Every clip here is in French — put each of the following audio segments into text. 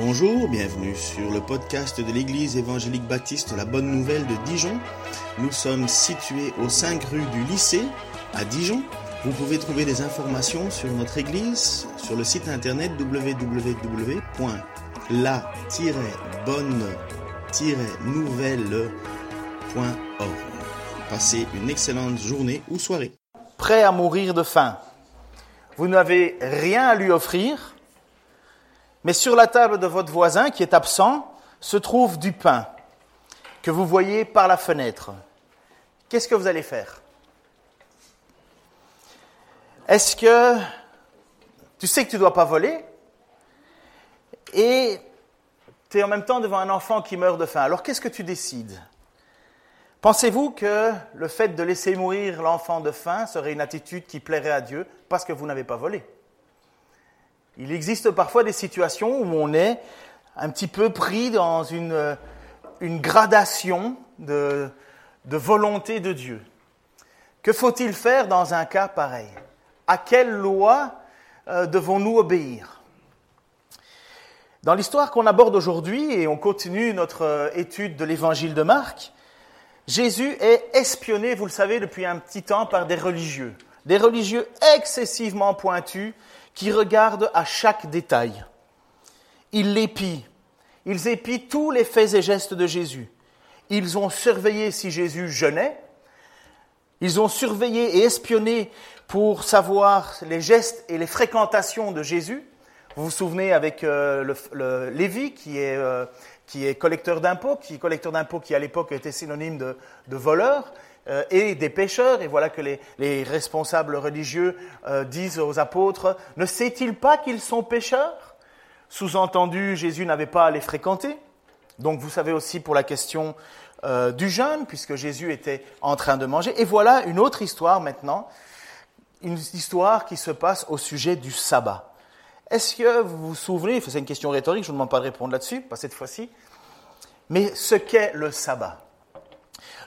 Bonjour, bienvenue sur le podcast de l'Église évangélique baptiste La Bonne Nouvelle de Dijon. Nous sommes situés aux 5 rue du lycée à Dijon. Vous pouvez trouver des informations sur notre Église sur le site internet www.la-bonne-nouvelle.org. Passez une excellente journée ou soirée. Prêt à mourir de faim. Vous n'avez rien à lui offrir, mais sur la table de votre voisin qui est absent se trouve du pain que vous voyez par la fenêtre. Qu'est-ce que vous allez faire? Est-ce que tu sais que tu ne dois pas voler? Et tu es en même temps devant un enfant qui meurt de faim. Alors qu'est-ce que tu décides? Pensez-vous que le fait de laisser mourir l'enfant de faim serait une attitude qui plairait à Dieu parce que vous n'avez pas volé? Il existe parfois des situations où on est un petit peu pris dans une, une gradation de, de volonté de Dieu. Que faut-il faire dans un cas pareil? À quelle loi euh, devons-nous obéir? Dans l'histoire qu'on aborde aujourd'hui, et on continue notre euh, étude de l'évangile de Marc, Jésus est espionné, vous le savez, depuis un petit temps par des religieux. Des religieux excessivement pointus qui regardent à chaque détail. Ils l'épient. Ils épient tous les faits et gestes de Jésus. Ils ont surveillé si Jésus jeûnait. Ils ont surveillé et espionné pour savoir les gestes et les fréquentations de Jésus. Vous vous souvenez avec euh, le, Lévi qui est, euh, qui est collecteur d'impôts, qui collecteur d'impôts qui à l'époque était synonyme de voleur. Euh, et des pécheurs. Et voilà que les, responsables religieux euh, disent aux apôtres, ne sait-il pas qu'ils sont pécheurs Sous-entendu, Jésus n'avait pas à les fréquenter. Donc vous savez aussi pour la question euh, du jeûne, puisque Jésus était en train de manger. Et voilà une autre histoire maintenant, une histoire qui se passe au sujet du sabbat. Est-ce que vous vous souvenez, c'est une question rhétorique, je ne demande pas de répondre là-dessus, pas cette fois-ci, mais ce qu'est le sabbat?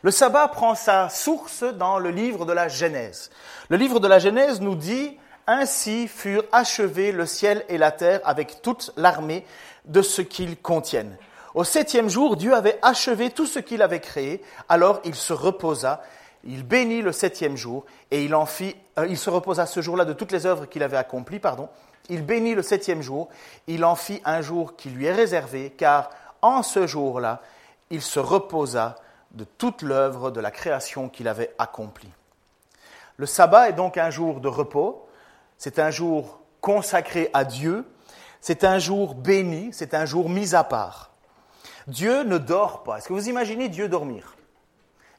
Le sabbat prend sa source dans le livre de la Genèse. Le livre de la Genèse nous dit Ainsi furent achevés le ciel et la terre avec toute l'armée de ce qu'ils contiennent. Au septième jour, Dieu avait achevé tout ce qu'il avait créé, alors il se reposa, il bénit le septième jour, et il en fit, euh, il se reposa ce jour-là de toutes les œuvres qu'il avait accomplies, pardon. Il bénit le septième jour, il en fit un jour qui lui est réservé, car en ce jour-là, il se reposa de toute l'œuvre de la création qu'il avait accomplie. Le sabbat est donc un jour de repos, c'est un jour consacré à Dieu, c'est un jour béni, c'est un jour mis à part. Dieu ne dort pas. Est-ce que vous imaginez Dieu dormir?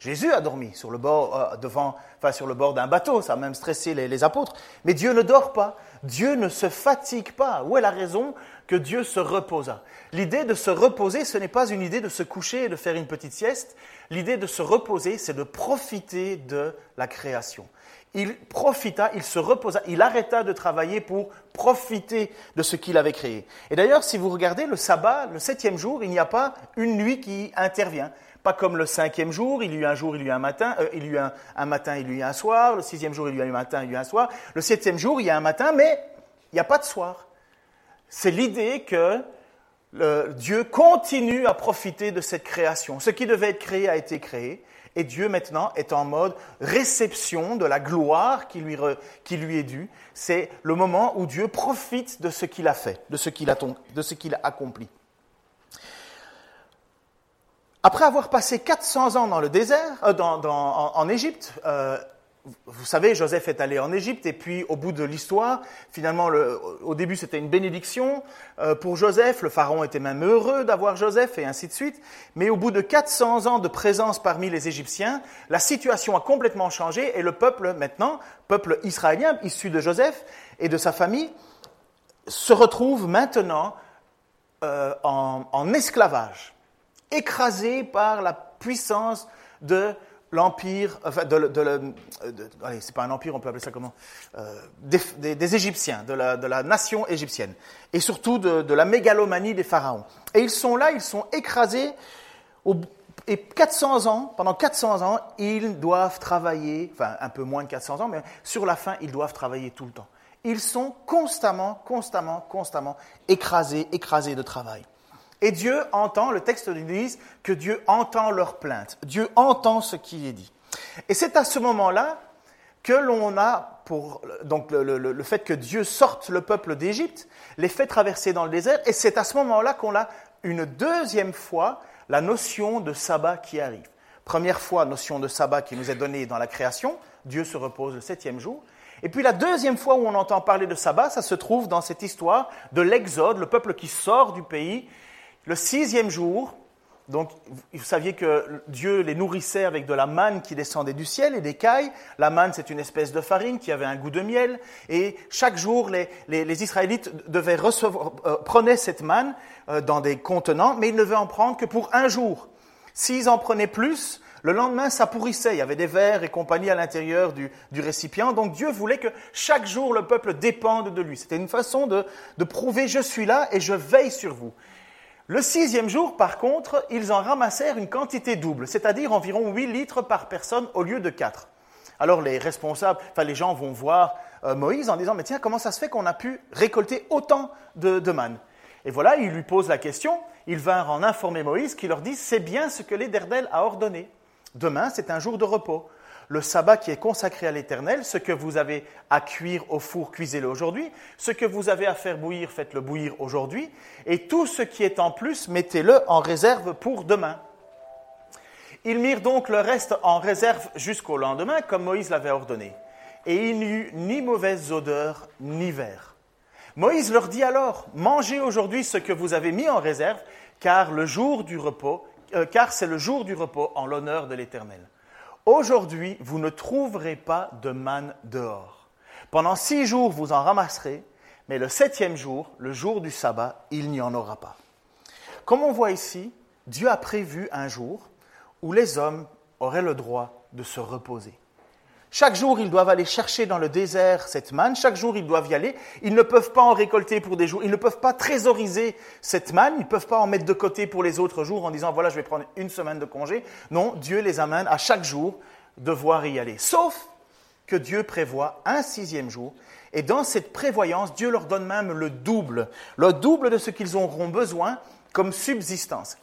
Jésus a dormi sur le bord, euh, devant, enfin, sur le bord d'un bateau, ça a même stressé les, les apôtres. Mais Dieu ne dort pas. Dieu ne se fatigue pas. Où est la raison que Dieu se reposa? L'idée de se reposer, ce n'est pas une idée de se coucher et de faire une petite sieste. L'idée de se reposer, c'est de profiter de la création. Il profita, il se reposa, il arrêta de travailler pour profiter de ce qu'il avait créé. Et d'ailleurs, si vous regardez le sabbat, le septième jour, il n'y a pas une nuit qui intervient. Pas comme le cinquième jour, il y a eu un jour, il y a eu un matin, euh, il y a eu un, matin, il y un soir. Le sixième jour, il y a eu un matin, il y a eu un soir. Le septième jour, il y a un matin, mais il n'y a pas de soir. C'est l'idée que Dieu continue à profiter de cette création. Ce qui devait être créé a été créé. Et Dieu maintenant est en mode réception de la gloire qui lui, qui lui est due. C'est le moment où Dieu profite de ce qu'il a fait, de ce qu'il a, de ce qu'il a accompli. Après avoir passé 400 ans dans le désert, euh, en, Égypte, euh, vous savez, Joseph est allé en Égypte et puis au bout de l'histoire, finalement, au début c'était une bénédiction euh, pour Joseph, le pharaon était même heureux d'avoir Joseph et ainsi de suite, mais au bout de 400 ans de présence parmi les Égyptiens, la situation a complètement changé et le peuple maintenant, peuple israélien issu de Joseph et de sa famille, se retrouve maintenant en esclavage écrasé par la puissance de l'empire, enfin, de, de, allez, c'est pas un empire, on peut appeler ça comment euh, des, Égyptiens, de la, de la, nation égyptienne, et surtout de, la mégalomanie des pharaons. Et ils sont là, ils sont écrasés, et 400 ans, pendant 400 ans, ils doivent travailler, enfin un peu moins de 400 ans, mais sur la fin, ils doivent travailler tout le temps. Ils sont constamment, constamment, constamment écrasés, écrasés de travail. Et Dieu entend, le texte nous dit que Dieu entend leurs plaintes. Dieu entend ce qui est dit. Et c'est à ce moment-là que l'on a, pour donc le, fait que Dieu sorte le peuple d'Égypte, les fait traverser dans le désert, et c'est à ce moment-là qu'on a une deuxième fois la notion de sabbat qui arrive. Première fois, notion de sabbat qui nous est donnée dans la création, Dieu se repose le septième jour. Et puis la deuxième fois où on entend parler de sabbat, ça se trouve dans cette histoire de l'Exode, le peuple qui sort du pays. Le sixième jour, donc, vous saviez que Dieu les nourrissait avec de la manne qui descendait du ciel et des cailles. La manne, c'est une espèce de farine qui avait un goût de miel. Et chaque jour, les, Israélites devaient recevoir, euh, prenaient cette manne euh, dans des contenants, mais ils ne devaient en prendre que pour un jour. S'ils en prenaient plus, le lendemain, ça pourrissait. Il y avait des vers et compagnie à l'intérieur du, récipient. Donc Dieu voulait que chaque jour, le peuple dépende de lui. C'était une façon de, de prouver, je suis là et je veille sur vous. Le sixième jour, par contre, ils en ramassèrent une quantité double, c'est-à-dire environ 8 litres par personne au lieu de 4. Alors les responsables, enfin les gens vont voir euh, Moïse en disant, mais tiens, comment ça se fait qu'on a pu récolter autant de, manne Et voilà, ils lui posent la question, ils vinrent en informer Moïse qui leur dit, c'est bien ce que l'Éternel a ordonné. Demain, c'est un jour de repos. Le sabbat qui est consacré à l'Éternel, ce que vous avez à cuire au four, cuisez-le aujourd'hui. Ce que vous avez à faire bouillir, faites-le bouillir aujourd'hui. Et tout ce qui est en plus, mettez-le en réserve pour demain. Ils mirent donc le reste en réserve jusqu'au lendemain, comme Moïse l'avait ordonné. Et il n'y eut ni mauvaise odeur, ni verre. Moïse leur dit alors, mangez aujourd'hui ce que vous avez mis en réserve, car le jour du repos euh, car c'est le jour du repos en l'honneur de l'Éternel. Aujourd'hui, vous ne trouverez pas de manne dehors. Pendant six jours, vous en ramasserez, mais le septième jour, le jour du sabbat, il n'y en aura pas. Comme on voit ici, Dieu a prévu un jour où les hommes auraient le droit de se reposer. Chaque jour, ils doivent aller chercher dans le désert cette manne. Chaque jour, ils doivent y aller. Ils ne peuvent pas en récolter pour des jours. Ils ne peuvent pas trésoriser cette manne. Ils ne peuvent pas en mettre de côté pour les autres jours en disant, voilà, je vais prendre une semaine de congé. Non, Dieu les amène à chaque jour devoir y aller. Sauf que Dieu prévoit un sixième jour. Et dans cette prévoyance, Dieu leur donne même le double, le double de ce qu'ils auront besoin comme subsistance.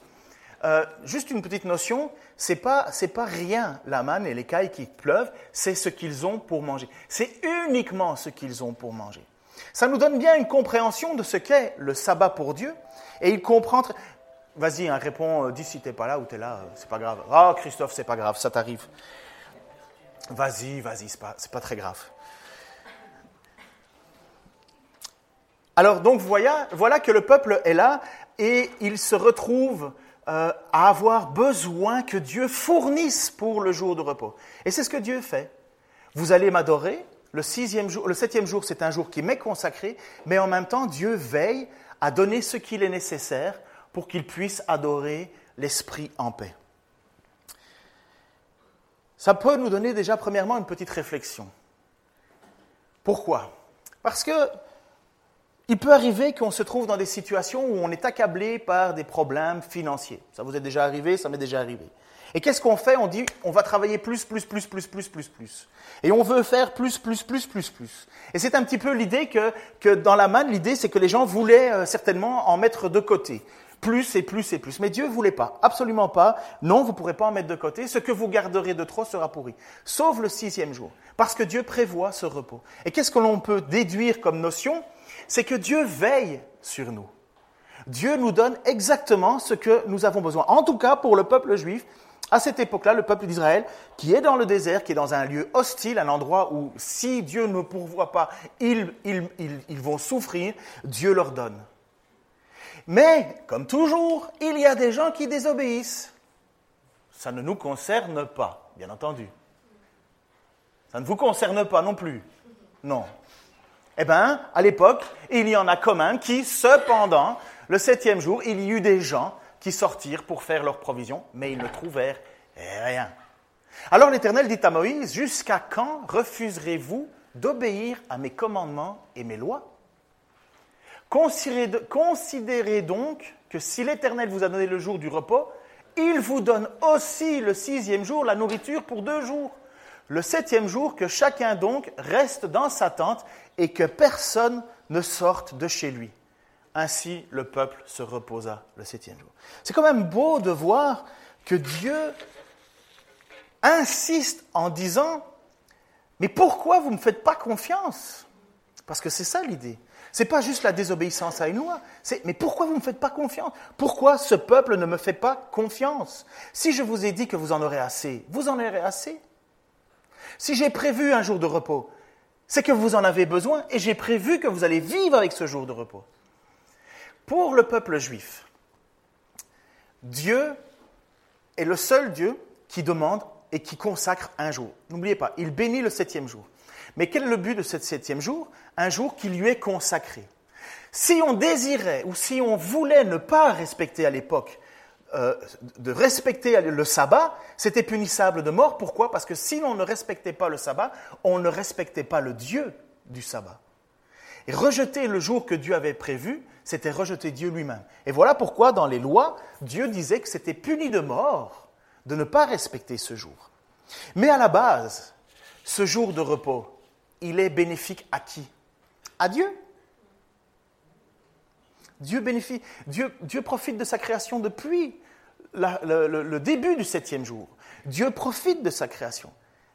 Euh, juste une petite notion, c'est pas pas rien la manne et les cailles qui pleuvent, c'est ce qu'ils ont pour manger. C'est uniquement ce qu'ils ont pour manger. Ça nous donne bien une compréhension de ce qu'est le sabbat pour Dieu, et il comprend. Vas-y, hein, réponds, euh, dis si t'es pas là ou t'es là, euh, c'est pas grave. Ah, Christophe, c'est pas grave, ça t'arrive. Vas-y, vas-y, c'est pas, pas très grave. Alors donc voilà, voilà que le peuple est là et il se retrouve euh, à avoir besoin que Dieu fournisse pour le jour de repos. Et c'est ce que Dieu fait. Vous allez m'adorer. Le, sixième jour, le septième jour, c'est un jour qui m'est consacré, mais en même temps, Dieu veille à donner ce qu'il est nécessaire pour qu'il puisse adorer l'Esprit en paix. Ça peut nous donner déjà premièrement une petite réflexion. Pourquoi? Parce que il peut arriver qu'on se trouve dans des situations où on est accablé par des problèmes financiers. Ça vous est déjà arrivé, ça m'est déjà arrivé. Et qu'est-ce qu'on fait? On dit, on va travailler plus, plus, plus, plus, plus, plus, plus. Et on veut faire plus, plus, plus, plus, plus. Et c'est un petit peu l'idée que, que dans la manne, l'idée c'est que les gens voulaient euh, certainement en mettre de côté. Plus et plus et plus. Mais Dieu ne voulait pas, absolument pas. Non, vous ne pourrez pas en mettre de côté. Ce que vous garderez de trop sera pourri. Sauf le sixième jour. Parce que Dieu prévoit ce repos. Et qu'est-ce que l'on peut déduire comme notion? C'est que Dieu veille sur nous. Dieu nous donne exactement ce que nous avons besoin. En tout cas, pour le peuple juif, à cette époque-là, le peuple d'Israël, qui est dans le désert, qui est dans un lieu hostile, un endroit où si Dieu ne pourvoit pas, ils, ils, vont souffrir, Dieu leur donne. Mais, comme toujours, il y a des gens qui désobéissent. Ça ne nous concerne pas, bien entendu. Ça ne vous concerne pas non plus. Non, eh bien, à l'époque, il y en a comme un qui, cependant, le septième jour, il y eut des gens qui sortirent pour faire leurs provisions, mais ils ne trouvèrent rien. Alors l'Éternel dit à Moïse, Jusqu'à quand refuserez-vous d'obéir à mes commandements et mes lois? Considérez donc que si l'Éternel vous a donné le jour du repos, il vous donne aussi le sixième jour la nourriture pour deux jours. Le septième jour, que chacun donc reste dans sa tente et que personne ne sorte de chez lui. Ainsi, le peuple se reposa le septième jour. C'est quand même beau de voir que Dieu insiste en disant, mais pourquoi vous ne me faites pas confiance? Parce que c'est ça l'idée. Ce n'est pas juste la désobéissance à une loi, c'est mais pourquoi vous ne me faites pas confiance? Pourquoi ce peuple ne me fait pas confiance? Si je vous ai dit que vous en aurez assez, vous en aurez assez. Si j'ai prévu un jour de repos, c'est que vous en avez besoin et j'ai prévu que vous allez vivre avec ce jour de repos. Pour le peuple juif, Dieu est le seul Dieu qui demande et qui consacre un jour. N'oubliez pas, il bénit le septième jour. Mais quel est le but de ce septième jour? Un jour qui lui est consacré. Si on désirait ou si on voulait ne pas respecter à l'époque, euh, de respecter le sabbat, c'était punissable de mort. Pourquoi? Parce que si l'on ne respectait pas le sabbat, on ne respectait pas le Dieu du sabbat. Et rejeter le jour que Dieu avait prévu, c'était rejeter Dieu lui-même. Et voilà pourquoi dans les lois, Dieu disait que c'était puni de mort de ne pas respecter ce jour. Mais à la base, ce jour de repos, il est bénéfique à qui? À Dieu. Dieu profite de sa création depuis le, début du septième jour. Dieu profite de sa création.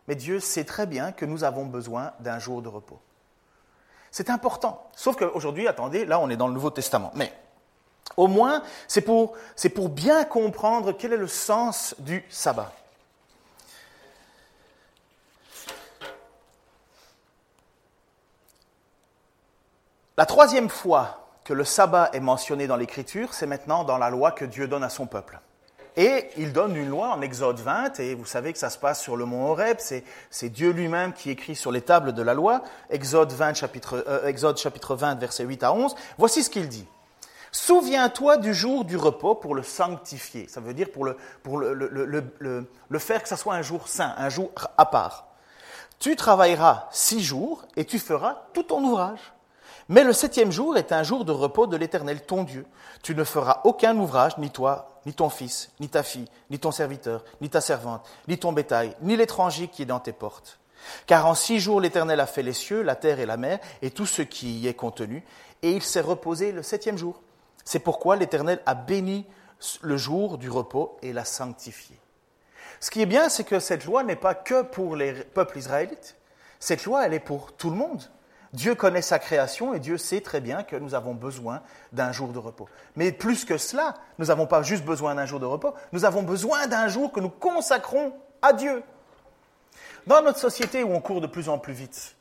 Mais Dieu sait très bien que nous avons besoin d'un jour de repos. C'est important. Sauf qu'aujourd'hui, attendez, là on est dans le Nouveau Testament. Mais au moins, c'est pour bien comprendre quel est le sens du sabbat. La troisième fois que le sabbat est mentionné dans l'Écriture, c'est maintenant dans la loi que Dieu donne à son peuple. Et il donne une loi en Exode 20, et vous savez que ça se passe sur le mont Horeb, c'est Dieu lui-même qui écrit sur les tables de la loi, Exode, 20, chapitre, euh, Exode chapitre 20, versets 8 à 11. Voici ce qu'il dit. Souviens-toi du jour du repos pour le sanctifier. Ça veut dire pour, le, pour le, le, le, faire que ce soit un jour saint, un jour à part. Tu travailleras six jours et tu feras tout ton ouvrage. Mais le septième jour est un jour de repos de l'Éternel ton Dieu. Tu ne feras aucun ouvrage, ni toi, ni ton fils, ni ta fille, ni ton serviteur, ni ta servante, ni ton bétail, ni l'étranger qui est dans tes portes. Car en six jours l'Éternel a fait les cieux, la terre et la mer, et tout ce qui y est contenu, et il s'est reposé le septième jour. C'est pourquoi l'Éternel a béni le jour du repos et l'a sanctifié. Ce qui est bien, c'est que cette loi n'est pas que pour les peuples israélites. Cette loi, elle est pour tout le monde. Dieu connaît sa création et Dieu sait très bien que nous avons besoin d'un jour de repos. Mais plus que cela, nous n'avons pas juste besoin d'un jour de repos, nous avons besoin d'un jour que nous consacrons à Dieu. Dans notre société où on court de plus en plus vite,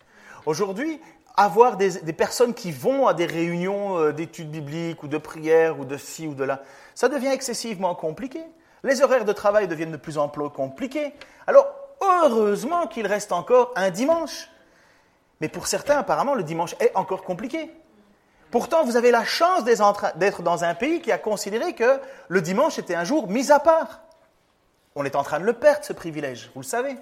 aujourd'hui, avoir des, personnes qui vont à des réunions euh, d'études bibliques ou de prières ou de ci ou de là, ça devient excessivement compliqué. Les horaires de travail deviennent de plus en plus compliqués. Alors, heureusement qu'il reste encore un dimanche. Mais pour certains, apparemment, le dimanche est encore compliqué. Pourtant, vous avez la chance d'être dans un pays qui a considéré que le dimanche était un jour mis à part. On est en train de le perdre, ce privilège, vous le savez.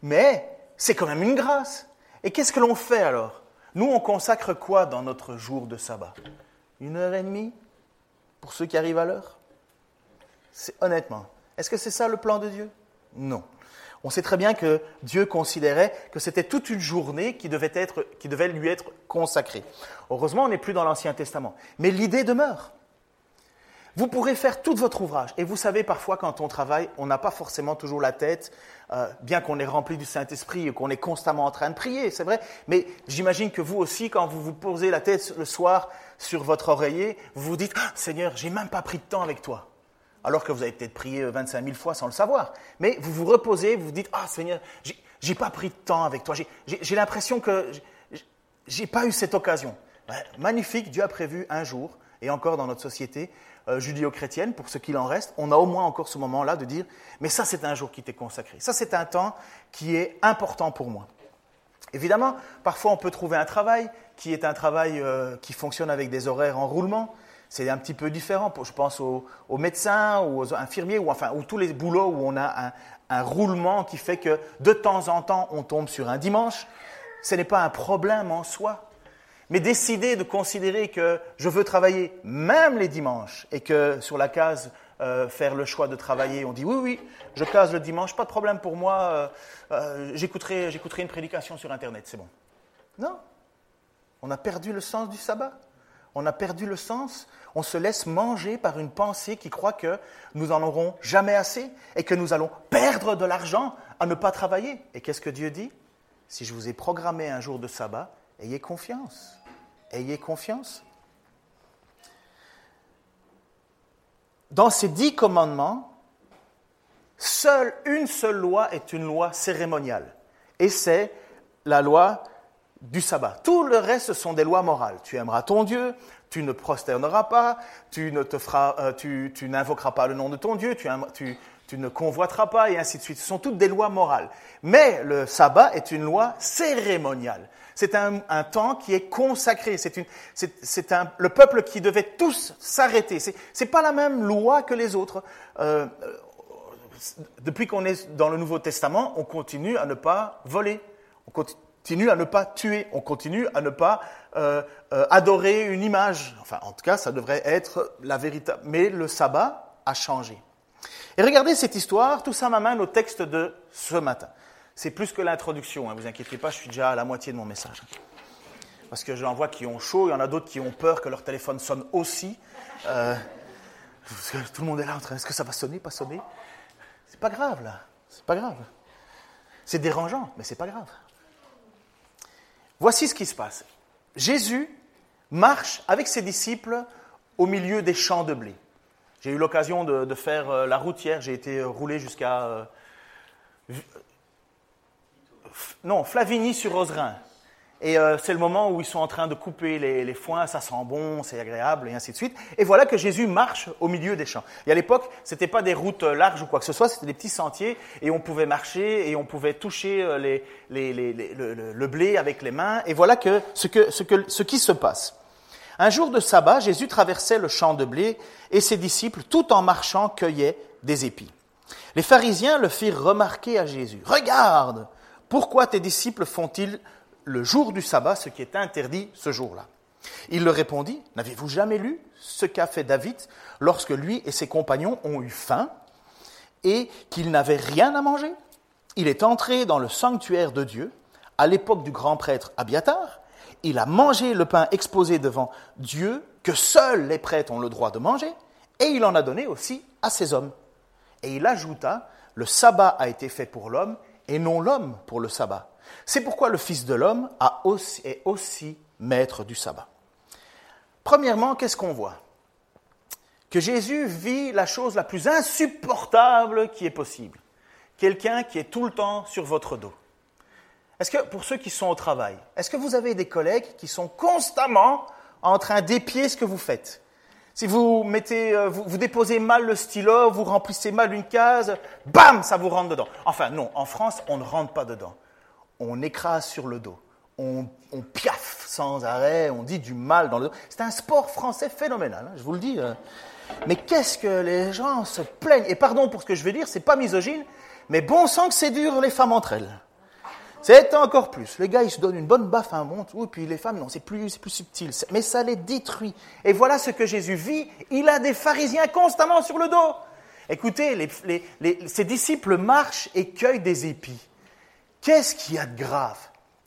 Mais c'est quand même une grâce. Et qu'est-ce que l'on fait alors? Nous, on consacre quoi dans notre jour de sabbat? Une heure et demie pour ceux qui arrivent à l'heure? Honnêtement, est-ce que c'est ça le plan de Dieu? Non. On sait très bien que Dieu considérait que c'était toute une journée qui devait, lui être consacrée. Heureusement, on n'est plus dans l'Ancien Testament. Mais l'idée demeure. Vous pourrez faire tout votre ouvrage. Et vous savez, parfois, quand on travaille, on n'a pas forcément toujours la tête, euh, bien qu'on est rempli du Saint-Esprit et qu'on est constamment en train de prier, c'est vrai. Mais j'imagine que vous aussi, quand vous vous posez la tête le soir sur votre oreiller, vous vous dites ah, Seigneur, j'ai même pas pris de temps avec toi. Alors que vous avez peut-être prié 25 000 fois sans le savoir. Mais vous vous reposez, vous vous dites Ah, Seigneur, j'ai pas pris de temps avec toi. J'ai l'impression que j'ai pas eu cette occasion. magnifique, Dieu a prévu un jour, et encore dans notre société, euh, judéo-chrétienne, pour ce qu'il en reste, on a au moins encore ce moment-là de dire, mais ça c'est un jour qui t'est consacré, ça c'est un temps qui est important pour moi. Évidemment, parfois on peut trouver un travail qui est un travail euh, qui fonctionne avec des horaires en roulement, c'est un petit peu différent. Je pense aux, médecins ou aux infirmiers ou enfin ou tous les boulots où on a un, roulement qui fait que de temps en temps on tombe sur un dimanche. Ce n'est pas un problème en soi mais décider de considérer que je veux travailler même les dimanches et que sur la case euh, faire le choix de travailler. On dit oui, oui, je case le dimanche, pas de problème pour moi, euh, euh, j'écouterai, j'écouterai une prédication sur Internet, c'est bon. Non, on a perdu le sens du sabbat. On a perdu le sens. On se laisse manger par une pensée qui croit que nous n'en aurons jamais assez et que nous allons perdre de l'argent à ne pas travailler. Et qu'est-ce que Dieu dit? Si je vous ai programmé un jour de sabbat, ayez confiance. Ayez confiance. Dans ces dix commandements, seule une seule loi est une loi cérémoniale. Et c'est la loi du sabbat. Tout le reste sont des lois morales. Tu aimeras ton Dieu, tu ne prosterneras pas, tu ne te feras, euh, tu, tu n'invoqueras pas le nom de ton Dieu, tu, tu, tu, ne convoiteras pas, et ainsi de suite. Ce sont toutes des lois morales. Mais le sabbat est une loi cérémoniale. C'est un, un, temps qui est consacré. C'est, le peuple qui devait tous s'arrêter. C'est, c'est pas la même loi que les autres. Euh, depuis qu'on est dans le Nouveau Testament, on continue à ne pas voler. On continue continue à ne pas tuer, on continue à ne pas euh, euh, adorer une image. Enfin, en tout cas, ça devrait être la vérité. Mais le sabbat a changé. Et regardez cette histoire, tout ça m'amène au texte de ce matin. C'est plus que l'introduction, hein, vous inquiétez pas, je suis déjà à la moitié de mon message. Parce que j'en vois qui ont chaud, il y en a d'autres qui ont peur que leur téléphone sonne aussi. Euh, tout le monde est là en train, est-ce que ça va sonner, pas sonner? C'est pas grave là, c'est pas grave. C'est dérangeant, mais c'est pas grave. Voici ce qui se passe. Jésus marche avec ses disciples au milieu des champs de blé. J'ai eu l'occasion de, faire euh, la routière, j'ai été roulé jusqu'à... Euh, non, Flavigny-sur-Oserin. Et euh, c'est le moment où ils sont en train de couper les, foins, ça sent bon, c'est agréable, et ainsi de suite. Et voilà que Jésus marche au milieu des champs. Et à l'époque, ce n'était pas des routes larges ou quoi que ce soit, c'était des petits sentiers, et on pouvait marcher, et on pouvait toucher euh, le, blé avec les mains. Et voilà que, ce qui se passe. Un jour de sabbat, Jésus traversait le champ de blé, et ses disciples, tout en marchant, cueillaient des épis. Les pharisiens le firent remarquer à Jésus. Regarde, pourquoi tes disciples font-ils le jour du sabbat, ce qui est interdit ce jour-là. Il leur répondit, N'avez-vous jamais lu ce qu'a fait David lorsque lui et ses compagnons ont eu faim et qu'ils n'avaient rien à manger? Il est entré dans le sanctuaire de Dieu à l'époque du grand prêtre Abiatar. Il a mangé le pain exposé devant Dieu que seuls les prêtres ont le droit de manger et il en a donné aussi à ses hommes. Et il ajouta, le sabbat a été fait pour l'homme et non l'homme pour le sabbat. C'est pourquoi le Fils de l'homme est aussi maître du sabbat. Premièrement, qu'est-ce qu'on voit? Que Jésus vit la chose la plus insupportable qui est possible. Quelqu'un qui est tout le temps sur votre dos. Est-ce que, pour ceux qui sont au travail, est-ce que vous avez des collègues qui sont constamment en train d'épier ce que vous faites? Si vous mettez, euh, vous, déposez mal le stylo, vous remplissez mal une case, bam, ça vous rentre dedans. Enfin, non, en France, on ne rentre pas dedans on écrase sur le dos, on, piaffe sans arrêt, on dit du mal dans le dos. C'est un sport français phénoménal, hein, je vous le dis. Euh. Mais qu'est-ce que les gens se plaignent? Et pardon pour ce que je vais dire, c'est pas misogyne, mais bon sang que c'est dur les femmes entre elles. C'est encore plus. Les gars, ils se donnent une bonne baffe à un monte, oui, puis les femmes, non, c'est plus, plus subtil. Mais ça les détruit. Et voilà ce que Jésus vit. Il a des pharisiens constamment sur le dos. Écoutez, ses disciples marchent et cueillent des épis. Qu'est-ce qu'il y a de grave?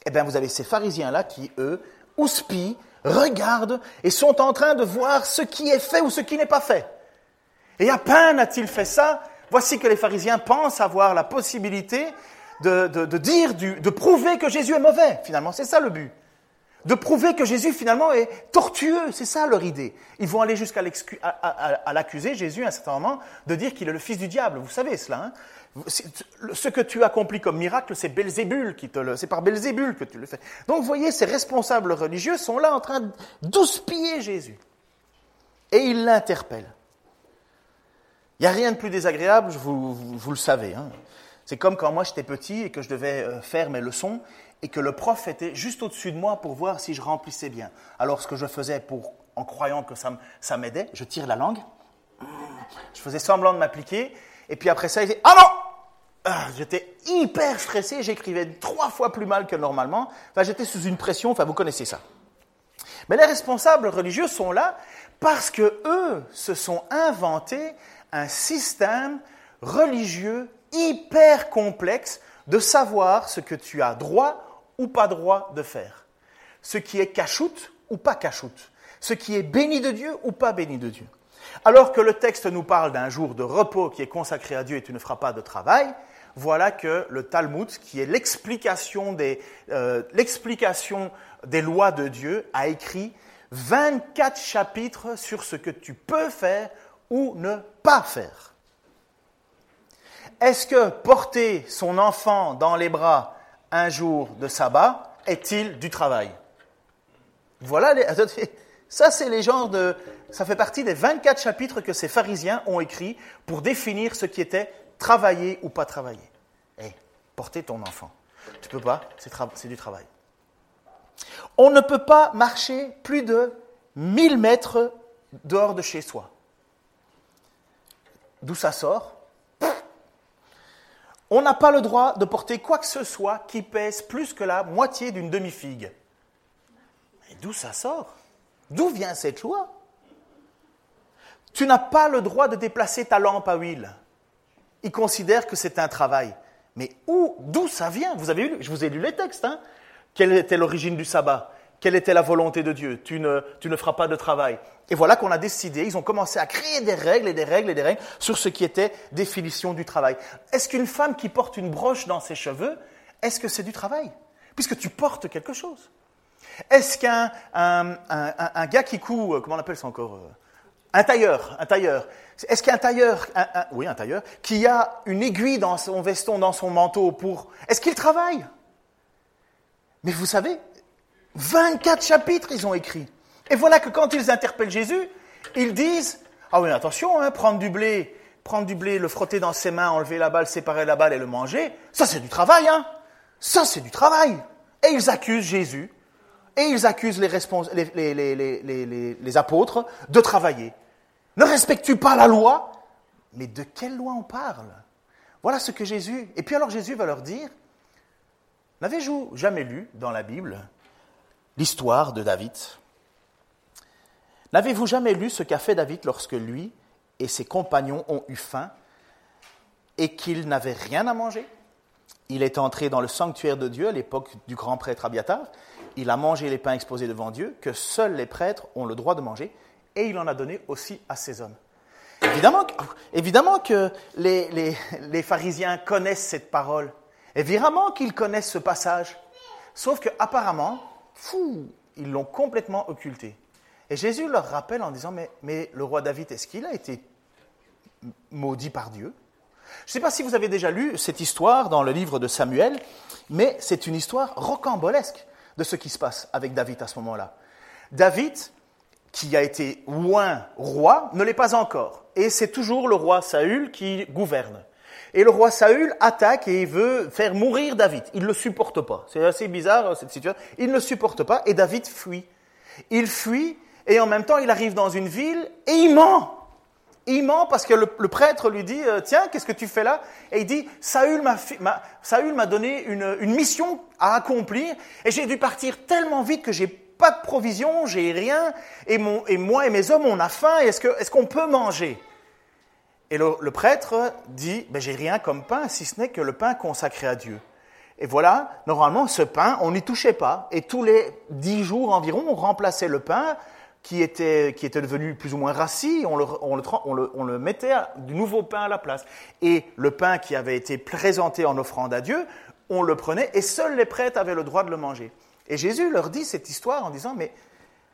Eh bien, vous avez ces pharisiens-là qui, eux, houspillent, regardent et sont en train de voir ce qui est fait ou ce qui n'est pas fait. Et à peine a-t-il fait ça, voici que les pharisiens pensent avoir la possibilité de, dire, de prouver que Jésus est mauvais. Finalement, c'est ça le but. De prouver que Jésus, finalement, est tortueux. C'est ça leur idée. Ils vont aller jusqu'à l'accuser, Jésus, à un certain moment, de dire qu'il est le fils du diable. Vous savez cela. Hein ce que tu accomplis comme miracle, c'est Belzébul qui te le, c'est par Belzébul que tu le fais. Donc, vous voyez, ces responsables religieux sont là en train d'ouspiller Jésus. Et ils l'interpellent. Il n'y a rien de plus désagréable, vous, le savez. Hein. C'est comme quand moi j'étais petit et que je devais euh, faire mes leçons et que le prof était juste au-dessus de moi pour voir si je remplissais bien. Alors ce que je faisais pour, en croyant que ça, m'aidait, je tire la langue, je faisais semblant de m'appliquer et puis après ça, il dit Ah non ah, J'étais hyper stressé, j'écrivais trois fois plus mal que normalement. Enfin, j'étais sous une pression, enfin, vous connaissez ça. Mais les responsables religieux sont là parce que eux se sont inventés un système religieux hyper complexe de savoir ce que tu as droit ou pas droit de faire. Ce qui est cachoute ou pas cachoute. Ce qui est béni de Dieu ou pas béni de Dieu. Alors que le texte nous parle d'un jour de repos qui est consacré à Dieu et tu ne feras pas de travail, voilà que le Talmud, qui est l'explication des, euh, des lois de Dieu, a écrit 24 chapitres sur ce que tu peux faire ou ne pas faire. Est-ce que porter son enfant dans les bras un jour de sabbat est-il du travail? Voilà, les, ça c'est les genres de... Ça fait partie des 24 chapitres que ces pharisiens ont écrits pour définir ce qui était travailler ou pas travailler. Eh, porter ton enfant. Tu peux pas, c'est du travail. On ne peut pas marcher plus de 1000 mètres dehors de chez soi. D'où ça sort? On n'a pas le droit de porter quoi que ce soit qui pèse plus que la moitié d'une demi-figue. Mais d'où ça sort? D'où vient cette loi Tu n'as pas le droit de déplacer ta lampe à huile. Ils considèrent que c'est un travail. Mais où, d'où ça vient? Vous avez je vous ai lu les textes. Hein Quelle était l'origine du sabbat? Quelle était la volonté de Dieu? Tu ne, tu ne feras pas de travail. Et voilà qu'on a décidé, ils ont commencé à créer des règles et des règles et des règles sur ce qui était définition du travail. Est-ce qu'une femme qui porte une broche dans ses cheveux, est-ce que c'est du travail? Puisque tu portes quelque chose. Est-ce qu'un un, un, gars qui coud, comment on appelle ça encore euh, Un tailleur, un tailleur. Est-ce qu'un tailleur, oui, un tailleur, qui a une aiguille dans son veston, dans son manteau pour, est-ce qu'il travaille? Mais vous savez, 24 chapitres ils ont écrit. Et voilà que quand ils interpellent Jésus, ils disent Ah oui, attention, hein, prendre du blé, prendre du blé, le frotter dans ses mains, enlever la balle, séparer la balle et le manger, ça c'est du travail, hein Ça c'est du travail. Et ils accusent Jésus, et ils accusent les, les, les apôtres de travailler. Ne respectes-tu pas la loi? Mais de quelle loi on parle? Voilà ce que Jésus. Et puis alors Jésus va leur dire N'avez-vous jamais lu dans la Bible l'histoire de David. N'avez-vous jamais lu ce qu'a fait David lorsque lui et ses compagnons ont eu faim et qu'ils n'avaient rien à manger? Il est entré dans le sanctuaire de Dieu à l'époque du grand prêtre Abiatar. Il a mangé les pains exposés devant Dieu, que seuls les prêtres ont le droit de manger, et il en a donné aussi à ses hommes. Évidemment, que les, les, les pharisiens connaissent cette parole. Évidemment qu'ils connaissent ce passage. Sauf qu'apparemment, fou, ils l'ont complètement occulté. Et Jésus leur rappelle en disant, mais, mais le roi David, est-ce qu'il a été maudit par Dieu? Je ne sais pas si vous avez déjà lu cette histoire dans le livre de Samuel, mais c'est une histoire rocambolesque de ce qui se passe avec David à ce moment-là. David, qui a été loin roi, ne l'est pas encore. Et c'est toujours le roi Saül qui gouverne. Et le roi Saül attaque et veut faire mourir David. Il ne le supporte pas. C'est assez bizarre cette situation. Il ne le supporte pas et David fuit. Il fuit et en même temps il arrive dans une ville et il ment. Il ment parce que le, prêtre lui dit euh, Tiens, qu'est-ce que tu fais là? Et il dit Saül m'a donné une, mission à accomplir et j'ai dû partir tellement vite que j'ai pas de provision, j'ai rien et, moi et mes hommes on a faim. Est-ce qu'on peut manger? Et le, prêtre dit, ben, j'ai rien comme pain, si ce n'est que le pain consacré à Dieu. Et voilà, normalement, ce pain, on n'y touchait pas. Et tous les dix jours environ, on remplaçait le pain qui était, qui était devenu plus ou moins rassis, on le, on, le, on, le, on le mettait du nouveau pain à la place. Et le pain qui avait été présenté en offrande à Dieu, on le prenait et seuls les prêtres avaient le droit de le manger. Et Jésus leur dit cette histoire en disant, mais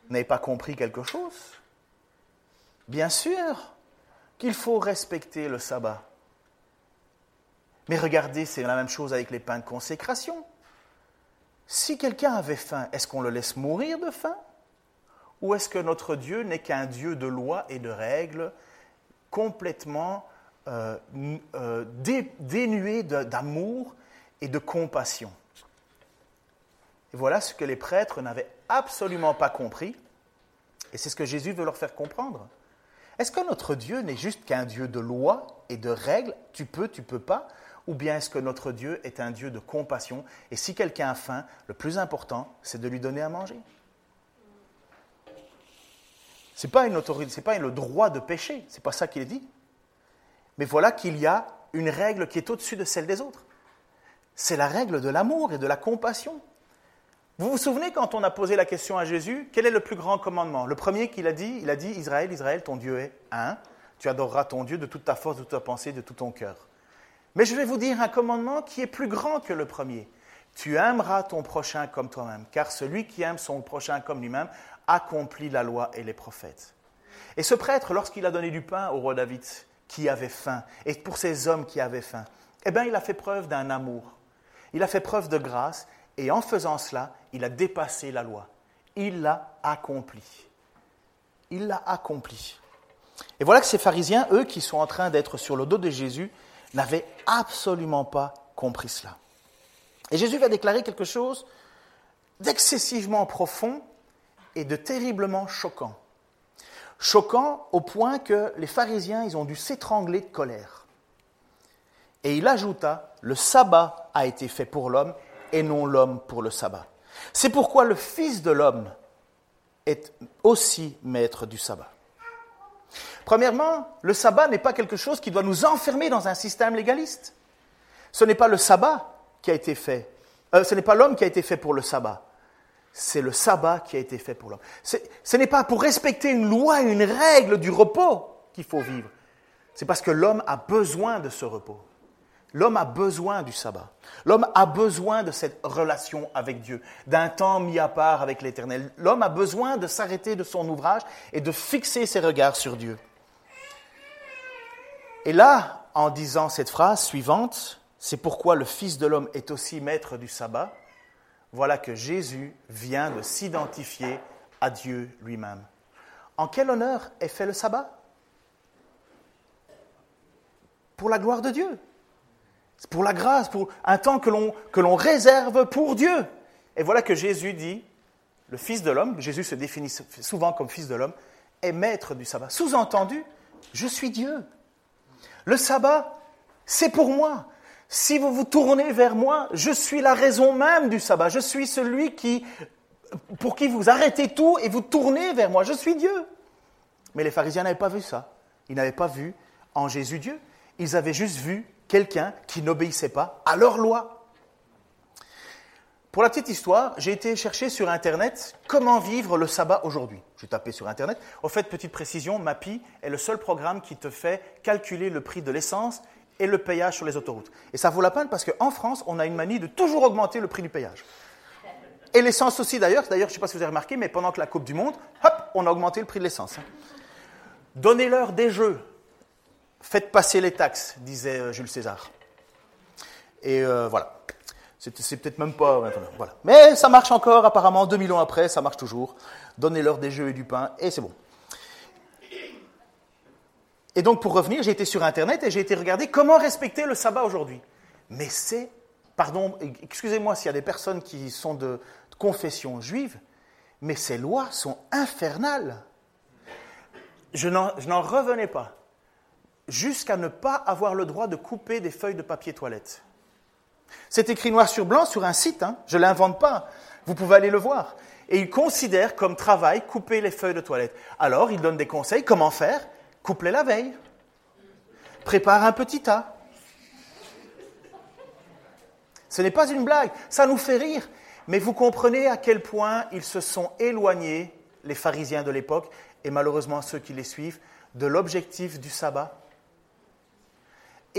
vous n'avez pas compris quelque chose? Bien sûr, qu'il faut respecter le sabbat. Mais regardez, c'est la même chose avec les pains de consécration. Si quelqu'un avait faim, est-ce qu'on le laisse mourir de faim? Ou est-ce que notre Dieu n'est qu'un Dieu de loi et de règles, complètement euh, euh, dénué d'amour et de compassion? Et voilà ce que les prêtres n'avaient absolument pas compris, et c'est ce que Jésus veut leur faire comprendre. Est-ce que notre Dieu n'est juste qu'un Dieu de loi et de règles? Tu peux, tu peux pas? Ou bien est-ce que notre Dieu est un Dieu de compassion? Et si quelqu'un a faim, le plus important, c'est de lui donner à manger. Ce n'est pas, une autorité, c'est pas le droit de pécher, c'est pas ça qu'il est dit. Mais voilà qu'il y a une règle qui est au-dessus de celle des autres. C'est la règle de l'amour et de la compassion. Vous vous souvenez quand on a posé la question à Jésus, quel est le plus grand commandement? Le premier qu'il a dit, il a dit Israël, Israël, ton Dieu est un. Tu adoreras ton Dieu de toute ta force, de toute ta pensée, de tout ton cœur. Mais je vais vous dire un commandement qui est plus grand que le premier. Tu aimeras ton prochain comme toi-même, car celui qui aime son prochain comme lui-même accomplit la loi et les prophètes. Et ce prêtre, lorsqu'il a donné du pain au roi David, qui avait faim, et pour ces hommes qui avaient faim, eh bien, il a fait preuve d'un amour. Il a fait preuve de grâce, et en faisant cela, il a dépassé la loi. Il l'a accompli. Il l'a accompli. Et voilà que ces pharisiens, eux, qui sont en train d'être sur le dos de Jésus, n'avaient absolument pas compris cela. Et Jésus va déclarer quelque chose d'excessivement profond et de terriblement choquant. Choquant au point que les pharisiens, ils ont dû s'étrangler de colère. Et il ajouta, le sabbat a été fait pour l'homme et non l'homme pour le sabbat. C'est pourquoi le Fils de l'homme est aussi maître du sabbat. Premièrement, le sabbat n'est pas quelque chose qui doit nous enfermer dans un système légaliste. Ce n'est pas le sabbat qui a été fait. Euh, ce n'est pas l'homme qui a été fait pour le sabbat. C'est le sabbat qui a été fait pour l'homme. Ce n'est pas pour respecter une loi, une règle du repos qu'il faut vivre. C'est parce que l'homme a besoin de ce repos. L'homme a besoin du sabbat. L'homme a besoin de cette relation avec Dieu, d'un temps mis à part avec l'Éternel. L'homme a besoin de s'arrêter de son ouvrage et de fixer ses regards sur Dieu. Et là, en disant cette phrase suivante, c'est pourquoi le Fils de l'homme est aussi maître du sabbat. Voilà que Jésus vient de s'identifier à Dieu lui-même. En quel honneur est fait le sabbat? Pour la gloire de Dieu. Pour la grâce, pour un temps que l'on, que l'on réserve pour Dieu. Et voilà que Jésus dit, le Fils de l'homme, Jésus se définit souvent comme Fils de l'homme, est maître du sabbat. Sous-entendu, je suis Dieu. Le sabbat, c'est pour moi. Si vous vous tournez vers moi, je suis la raison même du sabbat. Je suis celui qui, pour qui vous arrêtez tout et vous tournez vers moi. Je suis Dieu. Mais les pharisiens n'avaient pas vu ça. Ils n'avaient pas vu en Jésus Dieu. Ils avaient juste vu quelqu'un qui n'obéissait pas à leur loi. Pour la petite histoire, j'ai été chercher sur Internet comment vivre le sabbat aujourd'hui. J'ai tapé sur Internet. Au fait, petite précision, MAPI est le seul programme qui te fait calculer le prix de l'essence et le payage sur les autoroutes. Et ça vaut la peine parce qu'en France, on a une manie de toujours augmenter le prix du payage. Et l'essence aussi d'ailleurs. D'ailleurs, je ne sais pas si vous avez remarqué, mais pendant que la Coupe du Monde, hop, on a augmenté le prix de l'essence. Hein. Donnez-leur des jeux. Faites passer les taxes, disait euh, Jules César. Et euh, voilà. C'est peut-être même pas. Mais ça marche encore, apparemment, 2000 ans après, ça marche toujours. Donnez-leur des jeux et du pain, et c'est bon. Et donc, pour revenir, j'ai été sur Internet et j'ai été regarder comment respecter le sabbat aujourd'hui. Mais c'est, pardon, excusez-moi s'il y a des personnes qui sont de, confession juive, mais ces lois sont infernales. Je n'en revenais pas. Jusqu'à ne pas avoir le droit de couper des feuilles de papier toilette. C'est écrit noir sur blanc sur un site, hein, je ne l'invente pas. Vous pouvez aller le voir. Et ils considèrent comme travail couper les feuilles de toilette. Alors, ils donnent des conseils, comment faire? Coupe-les la veille. Prépare un petit tas. Ce n'est pas une blague, ça nous fait rire, mais vous comprenez à quel point ils se sont éloignés, les pharisiens de l'époque, et malheureusement ceux qui les suivent, de l'objectif du sabbat.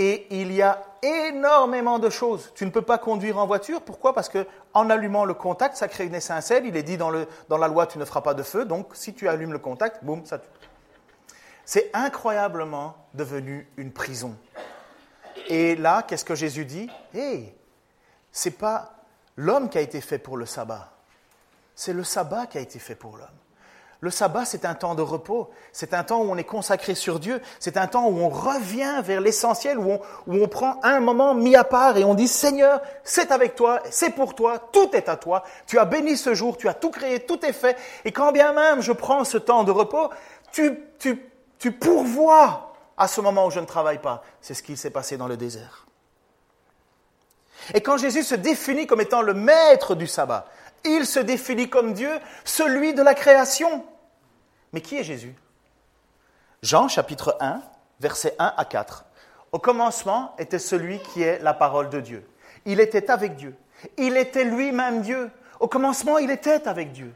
Et il y a énormément de choses. Tu ne peux pas conduire en voiture. Pourquoi? Parce que en allumant le contact, ça crée une étincelle. Il est dit dans, la loi, tu ne feras pas de feu. Donc, si tu allumes le contact, boum, ça, c'est incroyablement devenu une prison. Et là, qu'est-ce que Jésus dit? Hé, c'est pas l'homme qui a été fait pour le sabbat, c'est le sabbat qui a été fait pour l'homme. Le sabbat, c'est un temps de repos, c'est un temps où on est consacré sur Dieu, c'est un temps où on revient vers l'essentiel, où on, où on prend un moment mis à part et on dit Seigneur, c'est avec toi, c'est pour toi, tout est à toi, tu as béni ce jour, tu as tout créé, tout est fait, et quand bien même je prends ce temps de repos, tu, tu tu pourvois à ce moment où je ne travaille pas. C'est ce qui s'est passé dans le désert. Et quand Jésus se définit comme étant le maître du sabbat, il se définit comme Dieu, celui de la création. Mais qui est Jésus? Jean chapitre 1, versets 1 à 4. Au commencement était celui qui est la parole de Dieu. Il était avec Dieu. Il était lui-même Dieu. Au commencement, il était avec Dieu.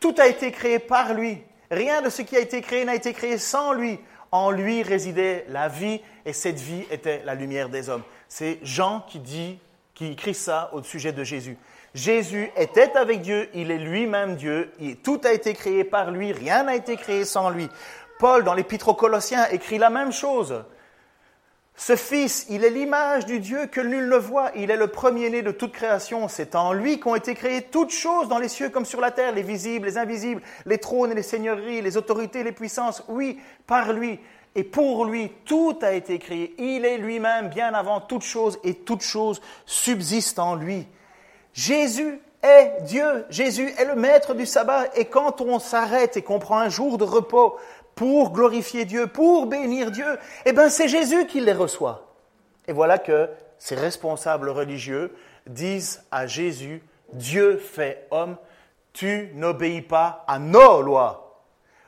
Tout a été créé par lui. Rien de ce qui a été créé n'a été créé sans lui. En lui résidait la vie et cette vie était la lumière des hommes. C'est Jean qui dit, qui écrit ça au sujet de Jésus. Jésus était avec Dieu, il est lui-même Dieu, tout a été créé par lui, rien n'a été créé sans lui. Paul, dans l'Épître aux Colossiens, écrit la même chose. Ce Fils, il est l'image du Dieu que nul ne voit. Il est le premier-né de toute création. C'est en lui qu'ont été créées toutes choses dans les cieux comme sur la terre, les visibles, les invisibles, les trônes et les seigneuries, les autorités, les puissances. Oui, par lui et pour lui, tout a été créé. Il est lui-même bien avant toutes choses et toutes choses subsistent en lui. Jésus est Dieu. Jésus est le maître du sabbat. Et quand on s'arrête et qu'on prend un jour de repos pour glorifier Dieu, pour bénir Dieu, eh bien c'est Jésus qui les reçoit. Et voilà que ces responsables religieux disent à Jésus, Dieu fait homme, tu n'obéis pas à nos lois.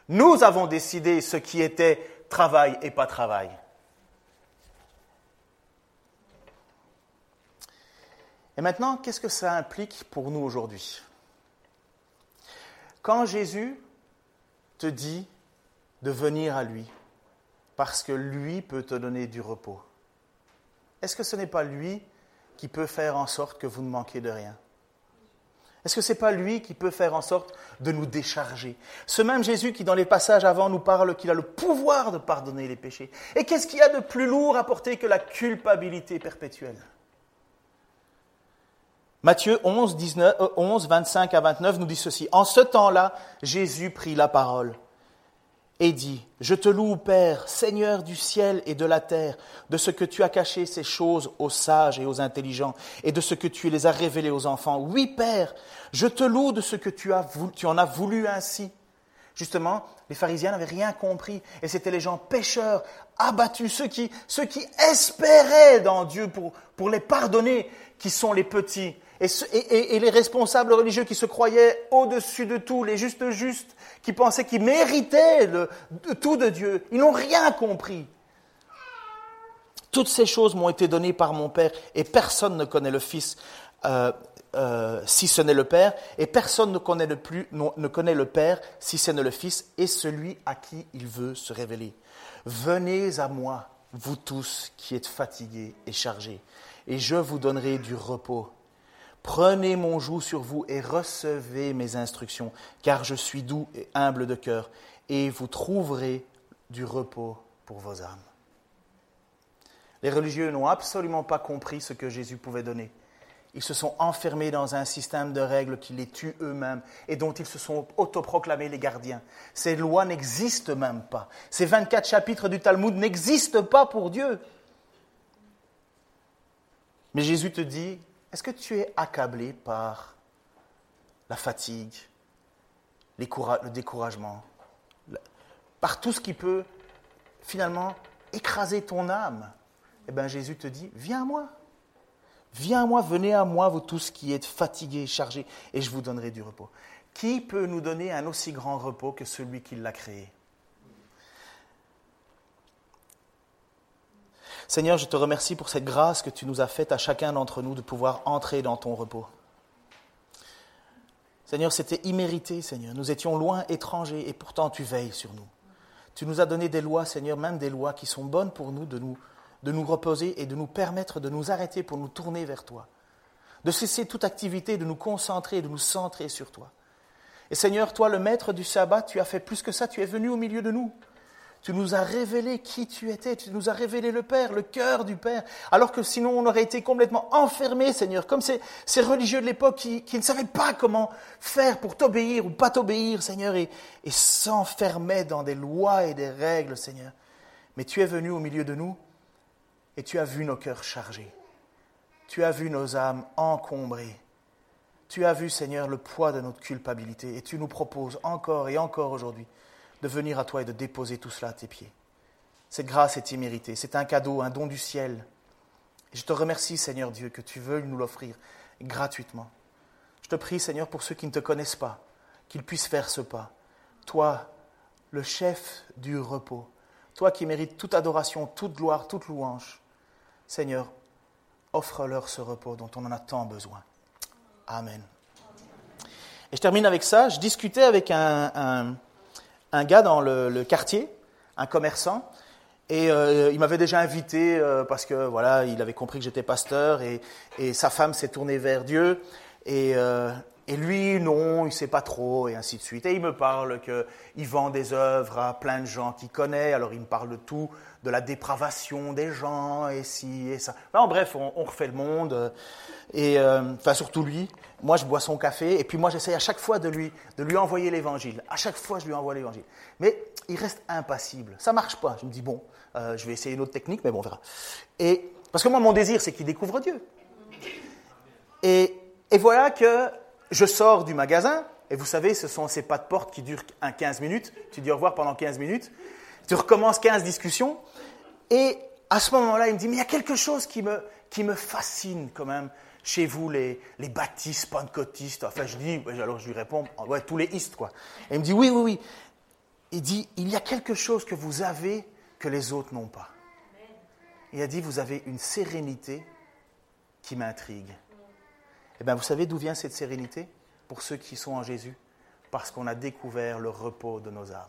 Nous avons décidé ce qui était travail et pas travail. Et maintenant, qu'est-ce que ça implique pour nous aujourd'hui? Quand Jésus te dit de venir à lui, parce que lui peut te donner du repos. Est-ce que ce n'est pas lui qui peut faire en sorte que vous ne manquez de rien? Est-ce que ce n'est pas lui qui peut faire en sorte de nous décharger? Ce même Jésus qui, dans les passages avant, nous parle qu'il a le pouvoir de pardonner les péchés. Et qu'est-ce qu'il y a de plus lourd à porter que la culpabilité perpétuelle? Matthieu 11, 19, 11, 25 à 29 nous dit ceci. En ce temps-là, Jésus prit la parole et dit, Je te loue, Père, Seigneur du ciel et de la terre, de ce que tu as caché ces choses aux sages et aux intelligents, et de ce que tu les as révélées aux enfants. Oui, Père, je te loue de ce que tu, as tu en as voulu ainsi. Justement, les pharisiens n'avaient rien compris, et c'étaient les gens pécheurs, abattus, ceux qui, ceux qui espéraient dans Dieu pour, pour les pardonner, qui sont les petits. Et, les responsables religieux qui se croyaient au-dessus de tout, les justes justes, qui pensaient qu'ils méritaient tout de Dieu, ils n'ont rien compris. Toutes ces choses m'ont été données par mon Père, et personne ne connaît le Fils euh, euh, si ce n'est le Père, et personne ne connaît le Père si ce n'est le Fils, et celui à qui il veut se révéler. Venez à moi, vous tous qui êtes fatigués et chargés, et je vous donnerai du repos. Prenez mon joug sur vous et recevez mes instructions, car je suis doux et humble de cœur, et vous trouverez du repos pour vos âmes. Les religieux n'ont absolument pas compris ce que Jésus pouvait donner. Ils se sont enfermés dans un système de règles qui les tue eux-mêmes et dont ils se sont autoproclamés les gardiens. Ces lois n'existent même pas. Ces 24 chapitres du Talmud n'existent pas pour Dieu. Mais Jésus te dit, est-ce que tu es accablé par la fatigue, le découragement, par tout ce qui peut finalement écraser ton âme? Eh bien Jésus te dit, viens à moi. Viens à moi, venez à moi, vous tous qui êtes fatigués, chargés, et je vous donnerai du repos. Qui peut nous donner un aussi grand repos que celui qui l'a créé? Seigneur, je te remercie pour cette grâce que tu nous as faite à chacun d'entre nous de pouvoir entrer dans ton repos. Seigneur, c'était immérité, Seigneur. Nous étions loin, étrangers, et pourtant tu veilles sur nous. Tu nous as donné des lois, Seigneur, même des lois qui sont bonnes pour nous de nous, de nous reposer et de nous permettre de nous arrêter pour nous tourner vers toi. De cesser toute activité, de nous concentrer, de nous centrer sur toi. Et Seigneur, toi, le maître du sabbat, tu as fait plus que ça, tu es venu au milieu de nous. Tu nous as révélé qui tu étais, tu nous as révélé le Père, le cœur du Père, alors que sinon on aurait été complètement enfermés, Seigneur, comme ces, religieux de l'époque qui, qui, ne savaient pas comment faire pour t'obéir ou pas t'obéir, Seigneur, et, et s'enfermaient dans des lois et des règles, Seigneur. Mais tu es venu au milieu de nous et tu as vu nos cœurs chargés. Tu as vu nos âmes encombrées. Tu as vu, Seigneur, le poids de notre culpabilité et tu nous proposes encore et encore aujourd'hui de venir à toi et de déposer tout cela à tes pieds. Cette grâce est imméritée, c'est un cadeau, un don du ciel. Je te remercie, Seigneur Dieu, que tu veuilles nous l'offrir gratuitement. Je te prie, Seigneur, pour ceux qui ne te connaissent pas, qu'ils puissent faire ce pas. Toi, le chef du repos, toi qui mérites toute adoration, toute gloire, toute louange, Seigneur, offre-leur ce repos dont on en a tant besoin. Amen. Et je termine avec ça. Je discutais avec un, gars dans le, quartier, un commerçant, et euh, il m'avait déjà invité euh, parce que voilà, il avait compris que j'étais pasteur et, et, sa femme s'est tournée vers Dieu. Et, euh, et lui, non, il ne sait pas trop, et ainsi de suite. Et il me parle qu'il vend des œuvres à plein de gens qu'il connaît, alors il me parle de tout, de la dépravation des gens, et ci, et ça. en bref, on, refait le monde, et euh, enfin surtout lui. Moi, je bois son café, et puis moi, j'essaie à chaque fois de lui, de lui envoyer l'évangile. À chaque fois, je lui envoie l'évangile. Mais il reste impassible. Ça marche pas. Je me dis, bon, euh, je vais essayer une autre technique, mais bon, on verra. Et, parce que moi, mon désir, c'est qu'il découvre Dieu. Et, et voilà que je sors du magasin, et vous savez, ce sont ces pas de porte qui durent un 15 minutes. Tu dis au revoir pendant 15 minutes. Tu recommences 15 discussions. Et à ce moment-là, il me dit, mais il y a quelque chose qui me, qui me fascine quand même chez vous, les, les baptistes, pentecôtistes. Enfin, je dis, alors je lui réponds, ouais, tous les istes, quoi. Et il me dit, oui, oui, oui. Il dit, il y a quelque chose que vous avez que les autres n'ont pas. Il a dit, vous avez une sérénité qui m'intrigue. Eh bien, vous savez d'où vient cette sérénité pour ceux qui sont en Jésus? Parce qu'on a découvert le repos de nos âmes.